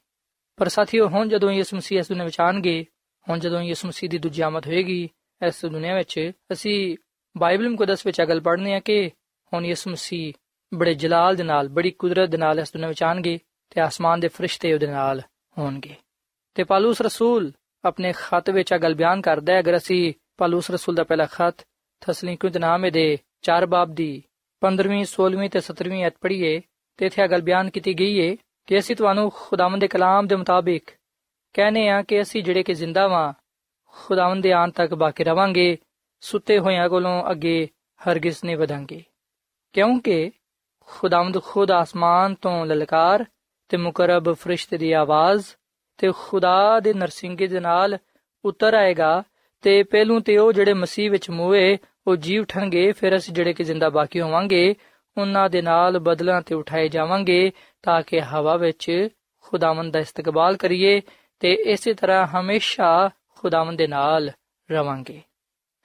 ਪਰ ਸਾਥੀਓ, ਹੁਣ ਜਦੋਂ ਯਿਸੂ ਮਸੀਹ ਇਸ ਦੁਨੀਆਂ ਵਿੱਚ ਆਣਗੇ ਹੁਣ ਜਦੋਂ ਯਿਸੂ ਮਸੀਹ ਦੀ ਦੂਜੀ ਆਮਦ ਹੋਏਗੀ ਇਸ ਦੁਨੀਆਂ ਵਿੱਚ, ਅਸੀਂ ਬਾਈਬਲ ਮੁਕੱਦਸ ਵਿੱਚ ਅਗਲ ਪੜ੍ਹਨੇ ਆ ਕਿ ਹੁਣ ਯਿਸੂ ਮਸੀਹ ਬੜੇ ਜਲਾਲ ਦੇ ਨਾਲ, ਬੜੀ ਕੁਦਰਤ ਦੇ ਨਾਲ ਇਸ ਦੁਨੀਆਂ ਵਿੱਚ ਆਣਗੇ ਤੇ ਆਸਮਾਨ ਦੇ ਫਰਿਸ਼ਤੇ ਉਹਦੇ ਨਾਲ ਹੋਣਗੇ। ਤੇ ਪਾਲੂਸ ਰਸੂਲ ਆਪਣੇ ਖਤ ਵਿੱਚ ਅਗਲ ਬਿਆਨ ਕਰਦਾ ਹੈ, ਅਗਰ ਅਸੀਂ ਪਾਲੂਸ ਰਸੂਲ ਦਾ ਪਹਿਲਾ ਖਤ ਤਸਲੀਕੂ ਦੇ ਨਾਮ ਦੇ 4 ਬਾਬ ਦੀ 15ਵੀਂ 16ਵੀਂ ਤੇ 17ਵੀਂ ਅਧ ਪੜ੍ਹੀਏ, ਤੇ ਇੱਥੇ ਅਗਲ ਬਿਆਨ ਕੀਤੀ ਗਈ ਹੈ ਕਿ ਅਸੀਂ ਤੁਹਾਨੂੰ ਖੁਦਾਵੰਦ ਦੇ ਕਲਾਮ ਦੇ ਮੁਤਾਬਿਕ ਕਹਨੇ ਆ ਕਿ ਅਸੀਂ ਜਿਹੜੇ ਕਿ ਜ਼ਿੰਦਾ ਵਾਂ, ਖੁਦਾਵੰਦ ਦੇ ਆਨ ਤੱਕ ਬਾਕੀ ਰਵਾਂਗੇ, ਸੁੱਤੇ ਹੋਇਆਂ ਕੋਲੋਂ ਅੱਗੇ ਹਰਗਿਜ਼ ਨਹੀਂ ਵਧਾਂਗੇ। ਕਿਉਂਕਿ ਖੁਦਾਵੰਦ ਖੁਦ ਆਸਮਾਨ ਤੋਂ ਲਲਕਾਰ ਤੇ ਮੁਕਰਬ ਫਰਿਸ਼ਤੇ ਦੀ ਆਵਾਜ਼ ਤੇ ਖੁਦਾ ਦੇ ਨਰਸਿੰਗੇ ਦੇ ਨਾਲ ਉਤਰ ਆਏਗਾ ਤੇ ਪਹਿਲੂ ਤੇ ਉਹ ਜਿਹੜੇ ਮਸੀਹ ਵਿੱਚ ਮੂਏ, ਉਹ ਜੀ ਉਠਣਗੇ ਫਿਰ ਅਸੀਂ ਜਿਹੜੇ ਕਿ ਜ਼ਿੰਦਾ ਬਾਕੀ ਹੋਵਾਂਗੇ, ਉਹਨਾਂ ਦੇ ਨਾਲ ਬਦਲਾਂ ਤੇ ਉਠਾਏ ਜਾਵਾਂਗੇ ਤਾਂ ਕਿ ਹਵਾ ਵਿੱਚ ਖੁਦਾਵੰਦ ਦਾ ਇਸਤਕਬਾਲ ਕਰੀਏ ਤੇ ਇਸੇ ਤਰ੍ਹਾਂ ਹਮੇਸ਼ਾ ਖੁਦਾਵੰਦ ਦੇ ਨਾਲ ਰਵਾਂਗੇ।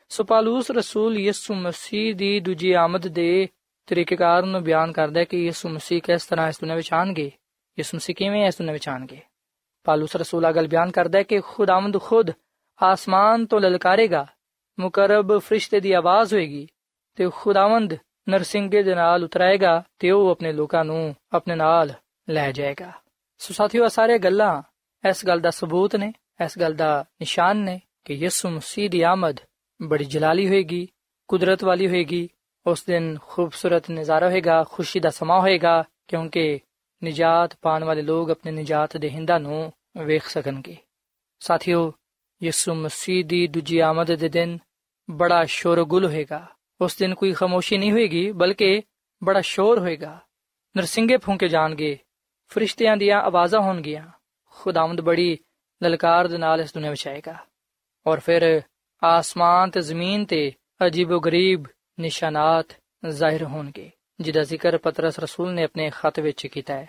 ਸੋ ਪਾਲੂਸ ਰਸੂਲ ਯਿਸੂ ਮਸੀਹ ਦੀ ਦੂਜੀ ਆਮਦ ਦੇ ਤਰੀਕੇਕਾਰ ਨੂੰ ਬਿਆਨ ਕਰਦਾ ਹੈ ਕਿ ਯਿਸੂ ਮਸੀਹ ਕਿਸ ਤਰ੍ਹਾਂ ਇਸ ਦੁਨੀਆਂ ਵਿੱਚ ਆਣਗੇ ਯਿਸੂ ਮਸੀਹ ਕਿਵੇਂ ਇਸ ਦੁਨੀਆਂ ਵਿੱਚ ਆਣਗੇ ਪਾਲੂਸ ਰਸੂਲ ਅਗਲ ਬਿਆਨ ਕਰਦਾ ਹੈ ਕਿ ਖੁਦਾਵੰਦ ਖੁਦ ਆਸਮਾਨ ਤੋਂ ਲਲਕਾਰੇਗਾ, ਮੁਕਰਬ ਫਰਿਸ਼ਤੇ ਦੀ ਆਵਾਜ਼ ਹੋਏਗੀ ਤੇ ਖੁਦਾਵੰਦ ਨਰਸਿੰਗੇ ਦੇ ਨਾਲ ਉਤਰਾਏਗਾ ਤੇ ਉਹ ਆਪਣੇ ਲੋਕਾਂ ਨੂੰ ਆਪਣੇ ਨਾਲ ਲੈ ਜਾਏਗਾ। ਸੋ ਸਾਥੀਓ ਸਾਰੇ ਗੱਲਾਂ ਇਸ ਗੱਲ ਦਾ ਸਬੂਤ ਨੇ, ਇਸ ਗੱਲ ਦਾ ਨਿਸ਼ਾਨ ਨੇ ਕਿ ਯਿਸੂ ਮਸੀਹ ਦੀ ਆਮਦ ਬੜੀ ਜਲਾਲੀ ਹੋਏਗੀ, ਕੁਦਰਤ ਵਾਲੀ ਹੋਏਗੀ ਉਸ ਦਿਨ ਖੂਬਸੂਰਤ ਨਜ਼ਾਰਾ ਹੋਏਗਾ ਖੁਸ਼ੀ ਦਾ ਸਮਾਂ ਹੋਏਗਾ ਕਿਉਂਕਿ ਨਿਜਾਤ ਪਾਣ ਵਾਲੇ ਲੋਕ ਆਪਣੇ ਨਿਜਾਤ ਦੇ ਹਿੰਦਾਂ ਨੂੰ ਵੇਖ ਸਕਣਗੇ ਸਾਥੀਓ ਯਿਸੂ ਮਸੀਹ ਦੀ ਦੂਜੀ ਆਮਦ ਦੇ ਦਿਨ ਬੜਾ ਸ਼ੋਰਗੁਲ ਹੋਏਗਾ ਉਸ ਦਿਨ ਕੋਈ ਖਾਮੋਸ਼ੀ ਨਹੀਂ ਹੋਏਗੀ ਬਲਕਿ ਬੜਾ ਸ਼ੋਰ ਹੋਏਗਾ ਨਰਸਿੰਗੇ ਫੂਕੇ ਜਾਣਗੇ ਫਰਿਸ਼ਤਿਆਂ ਦੀਆਂ ਆਵਾਜ਼ਾਂ ਹੋਣਗੀਆਂ ਖੁਦਾਵੰਦ ਬੜੀ ਲਲਕਾਰ ਦੇ ਨਾਲ ਇਸ ਦੁਨੀਆਂ ਵਿੱਚ ਆਏਗਾ ਔਰ ਫਿਰ ਆਸਮਾਨ ਤੇ ਜ਼ਮੀਨ ਤੇ ਅਜੀਬੋ-ਗਰੀਬ ਨਿਸ਼ਾਨਾਤ ਜ਼ਾਹਿਰ ਹੋਣਗੇ, ਜਿਹਦਾ ਜ਼ਿਕਰ ਪਤਰਸ ਰਸੂਲ ਨੇ ਆਪਣੇ ਖਤ ਵਿੱਚ ਕੀਤਾ ਹੈ।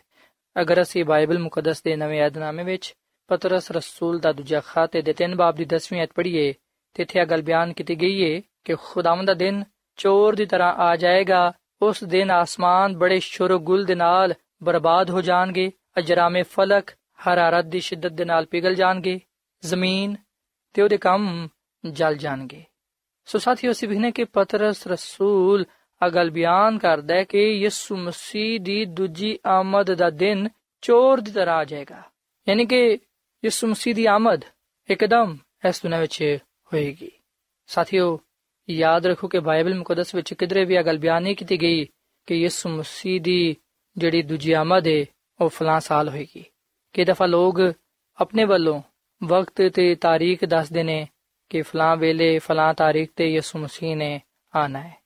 ਅਗਰ ਅਸੀਂ ਬਾਈਬਲ ਮੁਕੱਦਸ ਦੇ ਨਵੇਂ ਯਾਦਨਾਮੇ ਵਿੱਚ ਪਤਰਸ ਰਸੂਲ ਦਾ ਦੂਜਾ ਖਾਤੇ ਦੇ 3 ਬਾਬ ਦੀ 10ਵੀਂ ਅਧ ਪੜ੍ਹੀਏ ਤੇ ਇੱਥੇ ਇਹ ਗੱਲ ਬਿਆਨ ਕੀਤੀ ਗਈ ਹੈ ਕਿ ਖੁਦਾਵੰਦ ਦਾ ਦਿਨ ਚੋਰ ਦੀ ਤਰ੍ਹਾਂ ਆ ਜਾਏਗਾ, ਉਸ ਦਿਨ ਆਸਮਾਨ ਬੜੇ ਸ਼ੋਰ ਦੇ ਨਾਲ ਬਰਬਾਦ ਹੋ ਜਾਣਗੇ, ਅਜਰਾਮੇ ਫਲਕ ਹਰਾਰਤ ਦੀ ਸ਼ਿੱਦਤ ਦੇ ਨਾਲ ਪਿਘਲ ਜਾਣਗੇ, ਜ਼ਮੀਨ ਤੇ ਉਹਦੇ ਕੰਮ ਜਲ ਜਾਣਗੇ। ਸੋ ਸਾਥੀਓ, ਅਸੀਂ ਵਿਖਨੇ ਕਿ ਪਤਰਸ ਰਸੂਲ ਅਗਲ ਬਿਆਨ ਕਰਦਾ ਹੈ ਕਿ ਯਿਸੂ ਮਸੀਹ ਦੀ ਦੂਜੀ ਆਮਦ ਦਾ ਦਿਨ ਚੋਰ ਦੀ ਤਰ੍ਹਾਂ ਆ ਜਾਏਗਾ। ਯਾਨੀ ਕਿ ਯਿਸੂ ਮਸੀਹ ਦੀ ਆਮਦ ਇੱਕਦਮ ਇਸ ਦੁਨੀਆਂ ਵਿੱਚ ਹੋਏਗੀ। ਸਾਥੀਓ, ਯਾਦ ਰੱਖੋ ਕਿ ਬਾਈਬਲ ਮੁਕੱਦਸ ਵਿੱਚ ਕਿਧਰੇ ਵੀ ਇਹ ਗੱਲ ਬਿਆਨ ਨਹੀਂ ਕੀਤੀ ਗਈ ਕਿ ਯਿਸੂ ਮਸੀਹ ਦੀ ਜਿਹੜੀ ਦੂਜੀ ਆਮਦ ਹੈ ਉਹ ਫਲਾਂ ਸਾਲ ਹੋਏਗੀ। ਕਿ ਦਫਾ ਲੋਕ ਆਪਣੇ ਵੱਲੋਂ ਵਕਤ ਤੇ ਤਾਰੀਖ ਦੱਸਦੇ ਨੇ ਕਿ ਫਲਾਂ ਵੇਲੇ ਫਲਾਂ ਤਾਰੀਖ ਤੇ ਯਿਸੂ ਮਸੀਹ ਨੇ ਆਣਾ ਹੈ।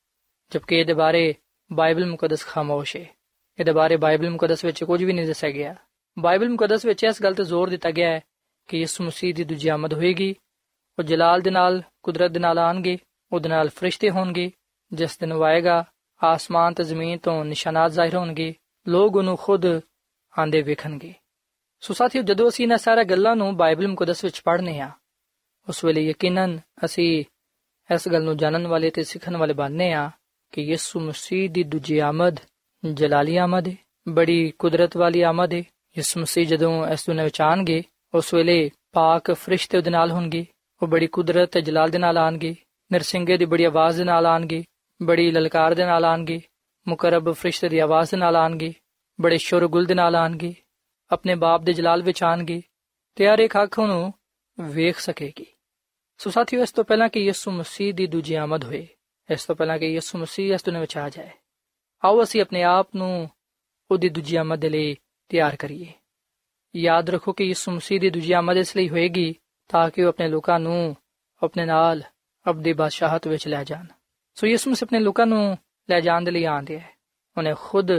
ਜਦਕਿ ਇਹਦੇ ਬਾਰੇ ਬਾਈਬਲ ਮੁਕੱਦਸ ਖਾਮੋਸ਼ ਹੈ। ਇਹਦੇ ਬਾਰੇ ਬਾਈਬਲ ਮੁਕੱਦਸ ਵਿੱਚ ਕੁਝ ਵੀ ਨਹੀਂ ਦੱਸਿਆ ਗਿਆ। ਬਾਈਬਲ ਮੁਕੱਦਸ ਵਿੱਚ ਇਸ ਗੱਲ ਤੇ ਜ਼ੋਰ ਦਿੱਤਾ ਗਿਆ ਹੈ ਕਿ ਯਿਸੂ ਮਸੀਹ ਦੀ ਦੂਜੀ ਆਮਦ ਹੋਏਗੀ। ਉਹ ਜਲਾਲ ਦੇ ਨਾਲ, ਕੁਦਰਤ ਦੇ ਨਾਲ ਆਣਗੇ। ਉਹਦੇ ਨਾਲ ਫਰਿਸ਼ਤੇ ਹੋਣਗੇ। ਜਿਸ ਦਿਨ ਉਹ ਆਏਗਾ, ਆਸਮਾਨ ਤੇ ਜ਼ਮੀਨ ਤੋਂ ਨਿਸ਼ਾਨਾਤ ਜ਼ਾਹਿਰ ਹੋਣਗੇ। ਲੋਕ ਉਹਨੂੰ ਖੁਦ ਆਂਦੇ ਵੇਖਣਗੇ। ਸੋ ਸਾਥੀਓ, ਜਦੋਂ ਅਸੀਂ ਇਹਨਾਂ ਸਾਰਾ ਗੱਲਾਂ ਨੂੰ ਬਾਈਬਲ ਮੁਕੱਦਸ ਵਿੱਚ ਪੜ੍ਹਨੇ ਆ ਉਸ ਵੇਲੇ ਯਕੀਨਨ ਅਸੀਂ ਇਸ ਗੱਲ ਨੂੰ ਜਾਣਨ ਵਾਲੇ ਤੇ ਸਿੱਖਣ ਵਾਲੇ ਬਣਨੇ ਆ ਕਿ ਯਿਸੂ ਮਸੀਹ ਦੀ ਦੂਜੀ ਆਮਦ ਜਲਾਲੀ ਆਮਦ ਹੈ ਬੜੀ ਕੁਦਰਤ ਵਾਲੀ ਆਮਦ ਹੈ ਯਿਸੂ ਮਸੀਹ ਜਦੋਂ ਇਸ ਦੁਨੀਆਂ ਵਿੱਚ ਆਣਗੇ ਉਸ ਵੇਲੇ ਪਾਕ ਫਰਿਸ਼ਤੇ ਉਹਦੇ ਨਾਲ ਹੋਣਗੇ, ਉਹ ਬੜੀ ਕੁਦਰਤ ਤੇ ਜਲਾਲ ਦੇ ਨਾਲ ਆਣਗੇ, ਨਰਸਿੰਗੇ ਦੀ ਬੜੀ ਆਵਾਜ਼ ਦੇ ਨਾਲ ਆਣਗੇ, ਬੜੀ ਲਲਕਾਰ ਦੇ ਨਾਲ ਆਣਗੇ, ਮੁਕਰਬ ਫਰਿਸ਼ਤੇ ਦੀ ਆਵਾਜ਼ ਦੇ ਨਾਲ ਆਣਗੇ, ਬੜੇ ਸ਼ੋਰਗੁਲ ਦੇ ਨਾਲ ਆਣਗੇ, ਆਪਣੇ ਬਾਪ ਦੇ ਜਲਾਲ ਵਿੱਚ ਆਣਗੇ ਤੇ ਹਰ ਇੱਕ ਅੱਖ ਨੂੰ ਵੇਖ ਸਕੇਗੀ। ਸੋ ਸਾਥੀਓ, ਇਸ ਤੋਂ ਪਹਿਲਾਂ ਕਿ ਯਿਸੂ ਮਸੀਹ ਦੀ ਦੂਜੀ ਆਮਦ ਹੋਏ, ਇਸ ਤੋਂ ਪਹਿਲਾਂ ਕਿ ਯਿਸੂ ਮਸੀਹ ਇਸ ਦੁਨੀਆਂ ਵਿੱਚ ਆ ਜਾਏ, ਆਓ ਅਸੀਂ ਆਪਣੇ ਆਪ ਨੂੰ ਉਹਦੀ ਦੂਜੀ ਆਮਦ ਦੇ ਲਈ ਤਿਆਰ ਕਰੀਏ। ਯਾਦ ਰੱਖੋ ਕਿ ਯਿਸੂ ਮਸੀਹ ਦੀ ਦੂਜੀ ਆਮਦ ਇਸ ਲਈ ਹੋਏਗੀ ਤਾਂ ਕਿ ਉਹ ਆਪਣੇ ਲੋਕਾਂ ਨੂੰ ਆਪਣੇ ਨਾਲ ਅਬਦੀ ਬਾਦਸ਼ਾਹਤ ਵਿੱਚ ਲੈ ਜਾਣ। ਸੋ ਯਿਸੂ ਮਸੀਹ ਆਪਣੇ ਲੋਕਾਂ ਨੂੰ ਲੈ ਜਾਣ ਦੇ ਲਈ ਆਂਦੇ ਹੈ। ਉਹਨੇ ਖੁਦ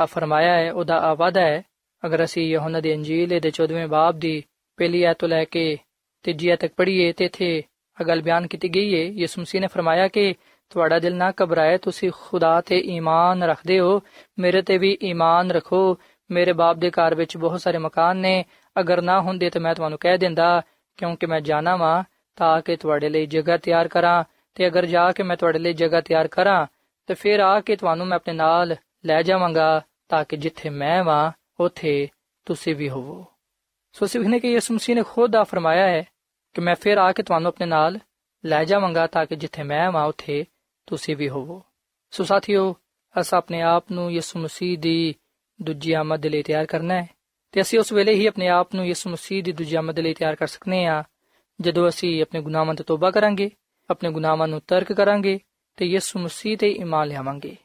ਆ ਫਰਮਾਇਆ ਹੈ, ਉਹਦਾ ਆਵਾਦਾ ਹੈ, ਅਗਰ ਅਸੀਂ ਯਹੋਨਾ ਦੀ ਅੰਜੀਲ ਦੇ 14ਵੇਂ ਬਾਬ ਦੀ ਪਹਿਲੀ ਆਇਤ ਤੋਂ ਲੈ ਕੇ ਤੀਜੀ ਤੱਕ ਪੜ੍ਹੀਏ ਤੇ ਇਥੇ ਅਗਲ ਬਿਆਨ ਕੀਤੀ ਗਈ ਹੈ ਯਿਸੂ ਮਸੀਹ ਨੇ ਫਰਮਾਇਆ ਕਿ ਤੁਹਾਡਾ ਦਿਲ ਨਾ ਘਬਰਾਏ, ਤੁਸੀਂ ਖੁਦਾ ਤੇ ਈਮਾਨ ਰੱਖਦੇ ਹੋ। ਮੇਰੇ ਤੇ ਵੀ ਈਮਾਨ ਰੱਖੋ। ਮੇਰੇ ਬਾਪ ਦੇ ਘਰ ਵਿੱਚ ਬਹੁਤ ਸਾਰੇ ਮਕਾਨ ਨੇ। ਅਗਰ ਨਾ ਹੁੰਦੇ ਤਾਂ ਮੈਂ ਤੁਹਾਨੂੰ ਕਹਿ ਦਿੰਦਾ, ਕਿਉਂਕਿ ਮੈਂ ਜਾਣਾ ਵਾਂ, ਤਾਂ ਕਿ ਤੁਹਾਡੇ ਲਈ ਜਗ੍ਹਾ ਤਿਆਰ ਕਰਾਂ। ਤੇ ਅਗਰ ਜਾ ਕੇ ਮੈਂ ਤੁਹਾਡੇ ਲਈ ਜਗ੍ਹਾ ਤਿਆਰ ਕਰਾਂ, ਤੇ ਫਿਰ ਆ ਕੇ ਤੁਹਾਨੂੰ ਮੈਂ ਆਪਣੇ ਨਾਲ ਲੈ ਜਾਵਾਂਗਾ, ਤਾਂ ਕਿ ਜਿੱਥੇ ਮੈਂ ਵਾਂ, ਉਥੇ ਤੁਸੀਂ ਵੀ ਹੋਵੋ। ਸੋ ਸਿਵਨੇ ਕਿ ਯਿਸੂ ਮਸੀਹ ਨੇ ਖੁਦ ਆ ਫਰਮਾਇਆ ਹੈ ਕਿ ਮੈਂ ਫਿਰ ਆ ਕੇ ਤੁਹਾਨੂੰ ਆਪਣੇ ਨਾਲ ਲੈ ਜਾਵਾਂਗਾ ਤਾਂ ਕਿ ਜਿੱਥੇ ਮੈਂ ਵਾਂ ਉਥੇ ਤੁਸੀਂ ਵੀ ਹੋਵੋ ਸੋ ਸਾਥੀਓ ਅਸ ਆਪਣੇ ਆਪ ਨੂੰ ਯਿਸੂ ਮਸੀਹ ਦੀ ਦੂਜੀ ਆਮਦ ਲਈ ਤਿਆਰ ਕਰਨਾ ਹੈ ਤੇ ਅਸੀਂ ਉਸ ਵੇਲੇ ਹੀ ਆਪਣੇ ਆਪ ਨੂੰ ਯਿਸੂ ਮਸੀਹ ਦੀ ਦੂਜੀ ਆਮਦ ਲਈ ਤਿਆਰ ਕਰ ਸਕਨੇ ਆ ਜਦੋਂ ਅਸੀਂ ਆਪਣੇ ਗੁਨਾਹਾਂ ਤੋਂ ਤੋਬਾ ਕਰਾਂਗੇ ਆਪਣੇ ਗੁਨਾਹਾਂ ਨੂੰ ਤਰਕ ਕਰਾਂਗੇ ਤੇ ਯਿਸੂ ਮਸੀਹ ਤੇ ਈਮਾਨ ਲਿਆਵਾਂਗੇ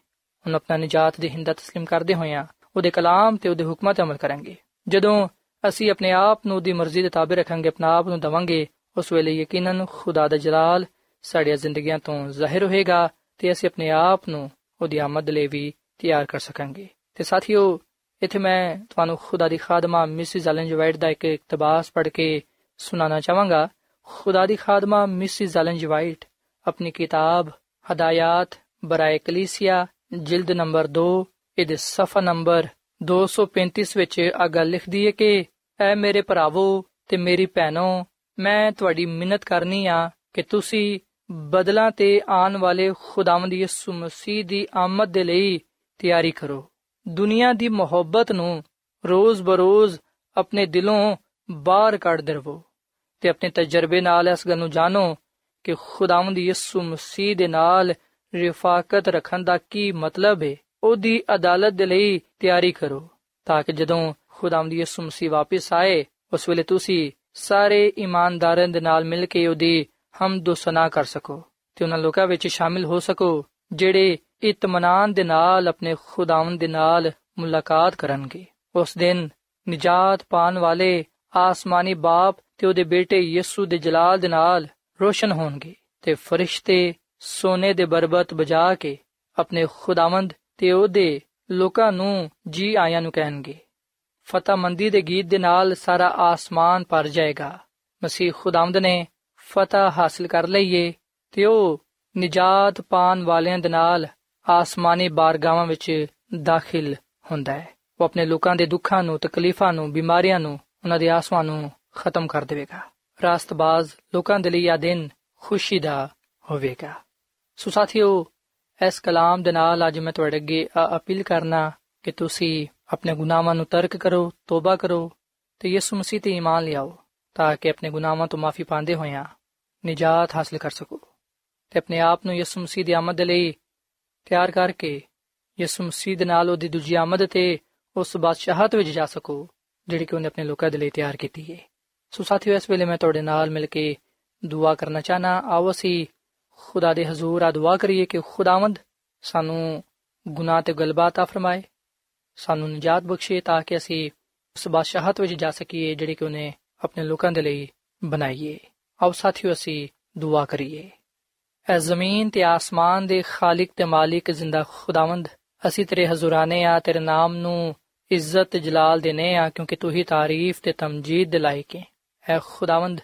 ਹੁਣ ਆਪਣਾ ਨਜਾਤ ਦੇ ਹਿੰਦਾ تسلیم ਕਰਦੇ ਹੋਇਆਂ ਉਹਦੇ ਕਲਾਮ ਤੇ ਉਹਦੇ ਹੁਕਮਾਂ ਤੇ ਅਮਲ ਕਰਾਂਗੇ ਜਦੋਂ ਅਸੀਂ ਆਪਣੇ ਆਪ ਨੂੰ ਉਹਦੀ ਮਰਜ਼ੀ ਦੇ ਤਾਬੇ ਰੱਖਾਂਗੇ, ਆਪਣਾ ਆਪ ਨੂੰ ਦਵਾਂਗੇ। ਉਸ ਵੇਲੇ ਯਕੀਨਨ ਖੁਦਾ ਦਾ ਜਲਾਲ ਸਾਡੀਆਂ ਜ਼ਿੰਦਗੀਆਂ ਤੋਂ ਜ਼ਾਹਿਰ ਹੋਏਗਾ ਤੇ ਅਸੀਂ ਆਪਣੇ ਆਪ ਨੂੰ ਉਹਦੀ ਆਮਦ ਲਈ ਵੀ ਤਿਆਰ ਕਰ ਸਕਾਂਗੇ। ਤੇ ਸਾਥੀਓ, ਇੱਥੇ ਮੈਂ ਤੁਹਾਨੂੰ ਖੁਦਾ ਦੀ ਖਾਦਮਾ ਮਿਸਿਸ ਐਲਨ ਜਵਾਈਟ ਦਾ ਇੱਕ ਇਕਤਬਾਸ ਪੜ੍ਹ ਕੇ ਸੁਣਾਉਣਾ ਚਾਹਾਂਗਾ। ਖੁਦਾ ਦੀ ਖਾਦਮਾ ਮਿਸਿਸ ਐਲਨ ਜਵਾਈਟ ਆਪਣੀ ਕਿਤਾਬ ਹਦਾਇਤ ਬਰਾਏ ਕਲੀਸੀਆ, ਜਿਲਦ ਨੰਬਰ 2 ਇਹਦੇ ਸਫਾ ਨੰਬਰ 235 ਵਿੱਚ ਆ ਗੱਲ ਲਿਖਦੀ ਹੈ ਕਿ ਐ ਮੇਰੇ ਭਰਾਵੋ ਤੇ ਮੇਰੀ ਭੈਣੋ, ਮੈਂ ਤੁਹਾਡੀ ਮਿੰਨਤ ਕਰਨੀ ਆ ਕਿ ਤੁਸੀਂ ਬਦਲਾਂ ਤੇ ਆਉਣ ਵਾਲੇ ਖੁਦਾਵੰਦ ਯਿਸੂ ਮਸੀਹ ਦੀ ਆਮਦ ਦੇ ਲਈ ਤਿਆਰੀ ਕਰੋ। ਦੁਨੀਆ ਦੀ ਮੁਹੱਬਤ ਨੂੰ ਰੋਜ਼ ਬਰੋਜ਼ ਆਪਣੇ ਦਿਲੋਂ ਬਾਹਰ ਕੱਢ ਦਰਵੋ ਤੇ ਆਪਣੇ ਤਜਰਬੇ ਨਾਲ ਇਸ ਗੱਲ ਨੂੰ ਜਾਣੋ ਕਿ ਖੁਦਾਵੰਦ ਯਿਸੂ ਮਸੀਹ ਦੇ ਨਾਲ ਰਿਫਾਕਤ ਰੱਖਣ ਦਾ ਕੀ ਮਤਲਬ ਹੈ ਉਹਦੀ ਅਦਾਲਤ ਦੇ ਲਈ ਤਿਆਰੀ ਕਰੋ ਤਾਂ ਕਿ ਜਦੋਂ ਖੁਦਾਵੰਦ ਯਿਸੂ ਮਸੀਹ ਵਾਪਸ ਆਏ। ਉਸ ਵੇਲੇ ਤੁਸੀਂ ਸਾਰੇ ਇਮਾਨਦਾਰਾਂ ਦੇ ਨਾਲ ਮਿਲ ਕੇ ਉਹਦੀ ਹਮਦ ਸਨਾ ਕਰ ਸਕੋ ਤੇ ਉਹਨਾਂ ਲੋਕਾਂ ਵਿੱਚ ਸ਼ਾਮਿਲ ਹੋ ਸਕੋ, ਜਿਹੜੇ ਇਤਮਾਨਾਨ ਦੇ ਨਾਲ ਆਪਣੇ ਖੁਦਾਵੰਦ ਦੇ ਨਾਲ ਮੁਲਾਕਾਤ ਕਰਨਗੇ। ਉਸ ਦਿਨ ਨਜਾਤ ਪਾਣ ਵਾਲੇ ਆਸਮਾਨੀ ਬਾਪ ਤੇ ਉਹਦੇ ਬੇਟੇ ਯਿਸੂ ਦੇ ਜਲਾਲ ਦੇ ਨਾਲ ਰੋਸ਼ਨ ਹੋਣਗੇ ਤੇ ਫਰਿਸ਼ਤੇ ਸੋਨੇ ਦੇ ਬਰਬਤ ਬਜਾ ਕੇ ਆਪਣੇ ਖੁਦਾਵੰਦ ਤੇ ਉਹਦੇ ਲੋਕਾਂ ਨੂੰ ਜੀ ਆਇਆਂ ਨੂੰ ਕਹਿਣਗੇ। ਫਤਹਮੰਦੀ ਦੇ ਗੀਤ ਦੇ ਨਾਲ ਸਾਰਾ ਆਸਮਾਨ ਭਰ ਜਾਏਗਾ। ਮਸੀਹ ਖੁਦਾਵੰਦ ਨੇ ਫਤਹ ਹਾਸਲ ਕਰ ਲਈਏ ਤੇ ਉਹ ਨਜਾਤ ਪਾਣ ਵਾਲਿਆਂ ਦੇ ਨਾਲ ਆਸਮਾਨੀ ਬਾਰਗਾਵਾਂ ਵਿੱਚ ਦਾਖਲ ਹੁੰਦਾ ਹੈ। ਉਹ ਆਪਣੇ ਲੋਕਾਂ ਦੇ ਦੁੱਖਾਂ ਨੂੰ, ਤਕਲੀਫਾਂ ਨੂੰ, ਬਿਮਾਰੀਆਂ ਨੂੰ, ਉਹਨਾਂ ਦੇ ਆਸਵਾਂ ਨੂੰ ਖਤਮ ਕਰ ਦੇਵੇਗਾ। ਰਾਸਤਬਾਜ਼ ਲੋਕਾਂ ਦੇ ਲਈ ਇਹ ਦਿਨ ਖੁਸ਼ੀ ਦਾ ਹੋਵੇਗਾ। ਸੋ ਸਾਥੀਓ, ਇਸ ਕਲਾਮ ਦੇ ਨਾਲ ਅੱਜ ਮੈਂ ਤੁਹਾਡੇ ਅੱਗੇ ਅਪੀਲ ਕਰਨਾ ਕਿ ਤੁਸੀਂ ਆਪਣੇ ਗੁਨਾਹਾਂ ਨੂੰ ਤਰਕ ਕਰੋ ਤੋਬਾ ਕਰੋ ਤੇ ਯਿਸੂ ਮਸੀਹ ਤੇ ਈਮਾਨ ਲਿਆਓ ਤਾਂ ਕਿ ਆਪਣੇ ਗੁਨਾਹਾਂ ਤੋਂ ਮਾਫੀ ਪਾਉਂਦੇ ਹੋਇਆਂ ਨਜਾਤ ਹਾਸਲ ਕਰ ਸਕੋ ਤੇ ਆਪਣੇ ਆਪ ਨੂੰ ਯਿਸੂ ਮਸੀਹ ਦੀ ਆਮਦ ਲਈ ਤਿਆਰ ਕਰਕੇ ਯਿਸੂ ਮਸੀਹ ਦੇ ਨਾਲ ਉਹਦੀ ਦੂਜੀ ਆਮਦ ਤੇ ਉਸ ਬਾਦਸ਼ਾਹਤ ਵਿੱਚ ਜਾ ਸਕੋ ਜਿਹੜੀ ਕਿ ਉਹਨੇ ਆਪਣੇ ਲੋਕਾਂ ਦੇ ਲਈ ਤਿਆਰ ਕੀਤੀ ਹੈ ਸੋ ਸਾਥੀਓ ਇਸ ਵੇਲੇ ਮੈਂ ਤੁਹਾਡੇ ਨਾਲ ਮਿਲ ਕੇ ਦੁਆ ਕਰਨਾ ਚਾਹਨਾ ਆਓ ਅਸੀਂ ਖੁਦਾ ਦੇ ਹਜ਼ੂਰ ਆ ਦੁਆ ਕਰੀਏ ਕਿ ਖੁਦਾਵੰਦ ਸਾਨੂੰ ਗੁਨਾਹ ਤੇ ਗਲਬਾ ਤਾ ਫਰਮਾਏ ਸਾਨੂੰ ਨਜਾਤ ਬਖਸ਼ੇ ਤਾਂ ਕਿ ਅਸੀਂ ਉਸ ਬਾਦਸ਼ਾਹਤ ਵਿੱਚ ਜਾ ਸਕੀਏ ਜਿਹੜੀ ਕਿ ਉਹਨੇ ਆਪਣੇ ਲੋਕਾਂ ਦੇ ਲਈ ਬਣਾਈਏ ਆਓ ਸਾਥੀਓ, ਅਸੀਂ ਦੁਆ ਕਰੀਏ। ਐ ਜ਼ਮੀਨ ਤੇ ਆਸਮਾਨ ਦੇ ਖਾਲਕ ਤੇ ਮਾਲਿਕ ਜ਼ਿੰਦਾ ਖੁਦਾਵੰਦ, ਅਸੀਂ ਤੇਰੇ ਹਜ਼ੂਰਾਨੇ ਆ, ਤੇਰੇ ਨਾਮ ਨੂੰ ਇੱਜ਼ਤ ਜਲਾਲ ਦੇਨੇ ਆ, ਕਿਉਂਕਿ ਤੂੰ ਹੀ ਤਾਰੀਫ ਤੇ ਤਮਜੀਦ ਦੇ ਲਾਇਕ ਹੈ ਐ ਖੁਦਾਵੰਦ,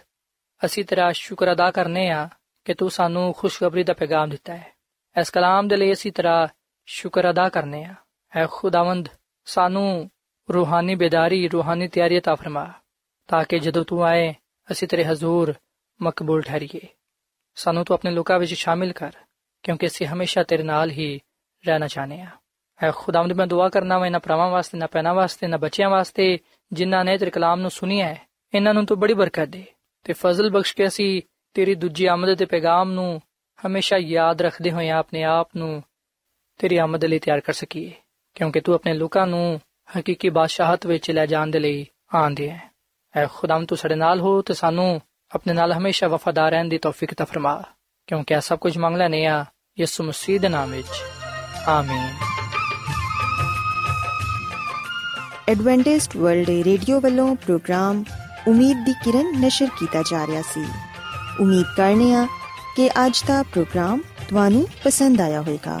ਅਸੀਂ ਤੇਰਾ ਸ਼ੁਕਰ ਅਦਾ ਕਰਨੇ ਆ ਕਿ ਤੂੰ ਸਾਨੂੰ ਖੁਸ਼ਖਬਰੀ ਦਾ ਪੈਗਾਮ ਦਿੱਤਾ ਹੈ। ਇਸ ਕਲਾਮ ਦੇ ਲਈ ਅਸੀਂ ਤੇਰਾ ਸ਼ੁਕਰ ਅਦਾ ਕਰਨੇ ਆ। ਐ ਖੁਦਾਵੰਦ ਸਾਨੂੰ ਰੂਹਾਨੀ ਬੇਦਾਰੀ ਰੂਹਾਨੀ ਤਿਆਰੀ عطا ਫਰਮਾ ਤਾਂ ਕਿ ਜਦੋਂ ਤੂੰ ਆਏ ਅਸੀਂ ਤੇਰੇ ਹਜ਼ੂਰ ਮਕਬੂਲ ਠਹਿਰੀਏ ਸਾਨੂੰ ਤੂੰ ਆਪਣੇ ਲੋਕਾਂ ਵਿੱਚ ਸ਼ਾਮਿਲ ਕਰ ਕਿਉਂਕਿ ਅਸੀਂ ਹਮੇਸ਼ਾ ਤੇਰੇ ਨਾਲ ਹੀ ਰਹਿਣਾ ਚਾਹਨੇ ਆ ਐ ਖੁਦਾਵੰਦ ਮੈਂ ਦੁਆ ਕਰਨਾ ਵਾ ਇਹਨਾਂ ਭਰਾਵਾਂ ਵਾਸਤੇ ਨਾ ਪੈਣਾ ਵਾਸਤੇ ਨਾ ਬੱਚਿਆਂ ਵਾਸਤੇ ਜਿਨ੍ਹਾਂ ਨੇ ਤੇਰੇ ਕਲਾਮ ਨੂੰ ਸੁਨਿਆ ਹੈ ਇਹਨਾਂ ਨੂੰ ਤੂੰ ਬੜੀ ਬਰਕਤ ਦੇ ਤੇ ਫਜ਼ਲ ਬਖਸ਼ ਕੇ ਅਸੀਂ ਤੇਰੀ ਦੂਜੀ ਆਮਦ ਦੇ ਪੈਗਾਮ ਨੂੰ ਹਮੇਸ਼ਾ ਯਾਦ ਰੱਖਦੇ ਹੋਏ ਆਪਣੇ ਆਪ ਨੂੰ ਤੇਰੀ ਆਮਦ ਲਈ ਤਿਆਰ ਕਰ ਸਕੀਏ ਕਿਉਂਕਿ ਤੂੰ ਆਪਣੇ ਲੋਕਾਂ ਨੂੰ ਹਕੀਕੀ ਬਾਦਸ਼ਾਹਤ ਵਿੱਚ ਲੈ ਜਾਣ ਦੇ ਲਈ ਆਂਦੇ ਹੈ। ਐ ਖੁਦਾਮ ਤੂੰ ਸਾਡੇ ਨਾਲ ਹੋ ਤੇ ਸਾਨੂੰ ਆਪਣੇ ਨਾਲ ਹਮੇਸ਼ਾ ਵਫਾਦਾਰ ਰਹਿਣ ਦੀ ਤੌਫੀਕ ਤਾ ਫਰਮਾ। ਕਿਉਂਕਿ ਇਹ ਸਭ ਕੁਝ ਮੰਗ ਲੈਨੇ ਆ ਯਿਸੂ ਮਸੀਹ ਦੇ ਨਾਮ ਵਿੱਚ। ਆਮੀਨ। ਐਡਵੈਂਟਿਸਟ ਵਰਲਡ ਰੇਡੀਓ ਵੱਲੋਂ ਪ੍ਰੋਗਰਾਮ ਉਮੀਦ ਦੀ ਕਿਰਨ ਨਿਸ਼ਰ ਕੀਤਾ ਜਾ ਰਿਹਾ ਸੀ। ਉਮੀਦ ਕਰਨੇ ਆ ਕਿ ਅੱਜ ਦਾ ਪ੍ਰੋਗਰਾਮ ਤੁਹਾਨੂੰ ਪਸੰਦ ਆਇਆ ਹੋਵੇਗਾ।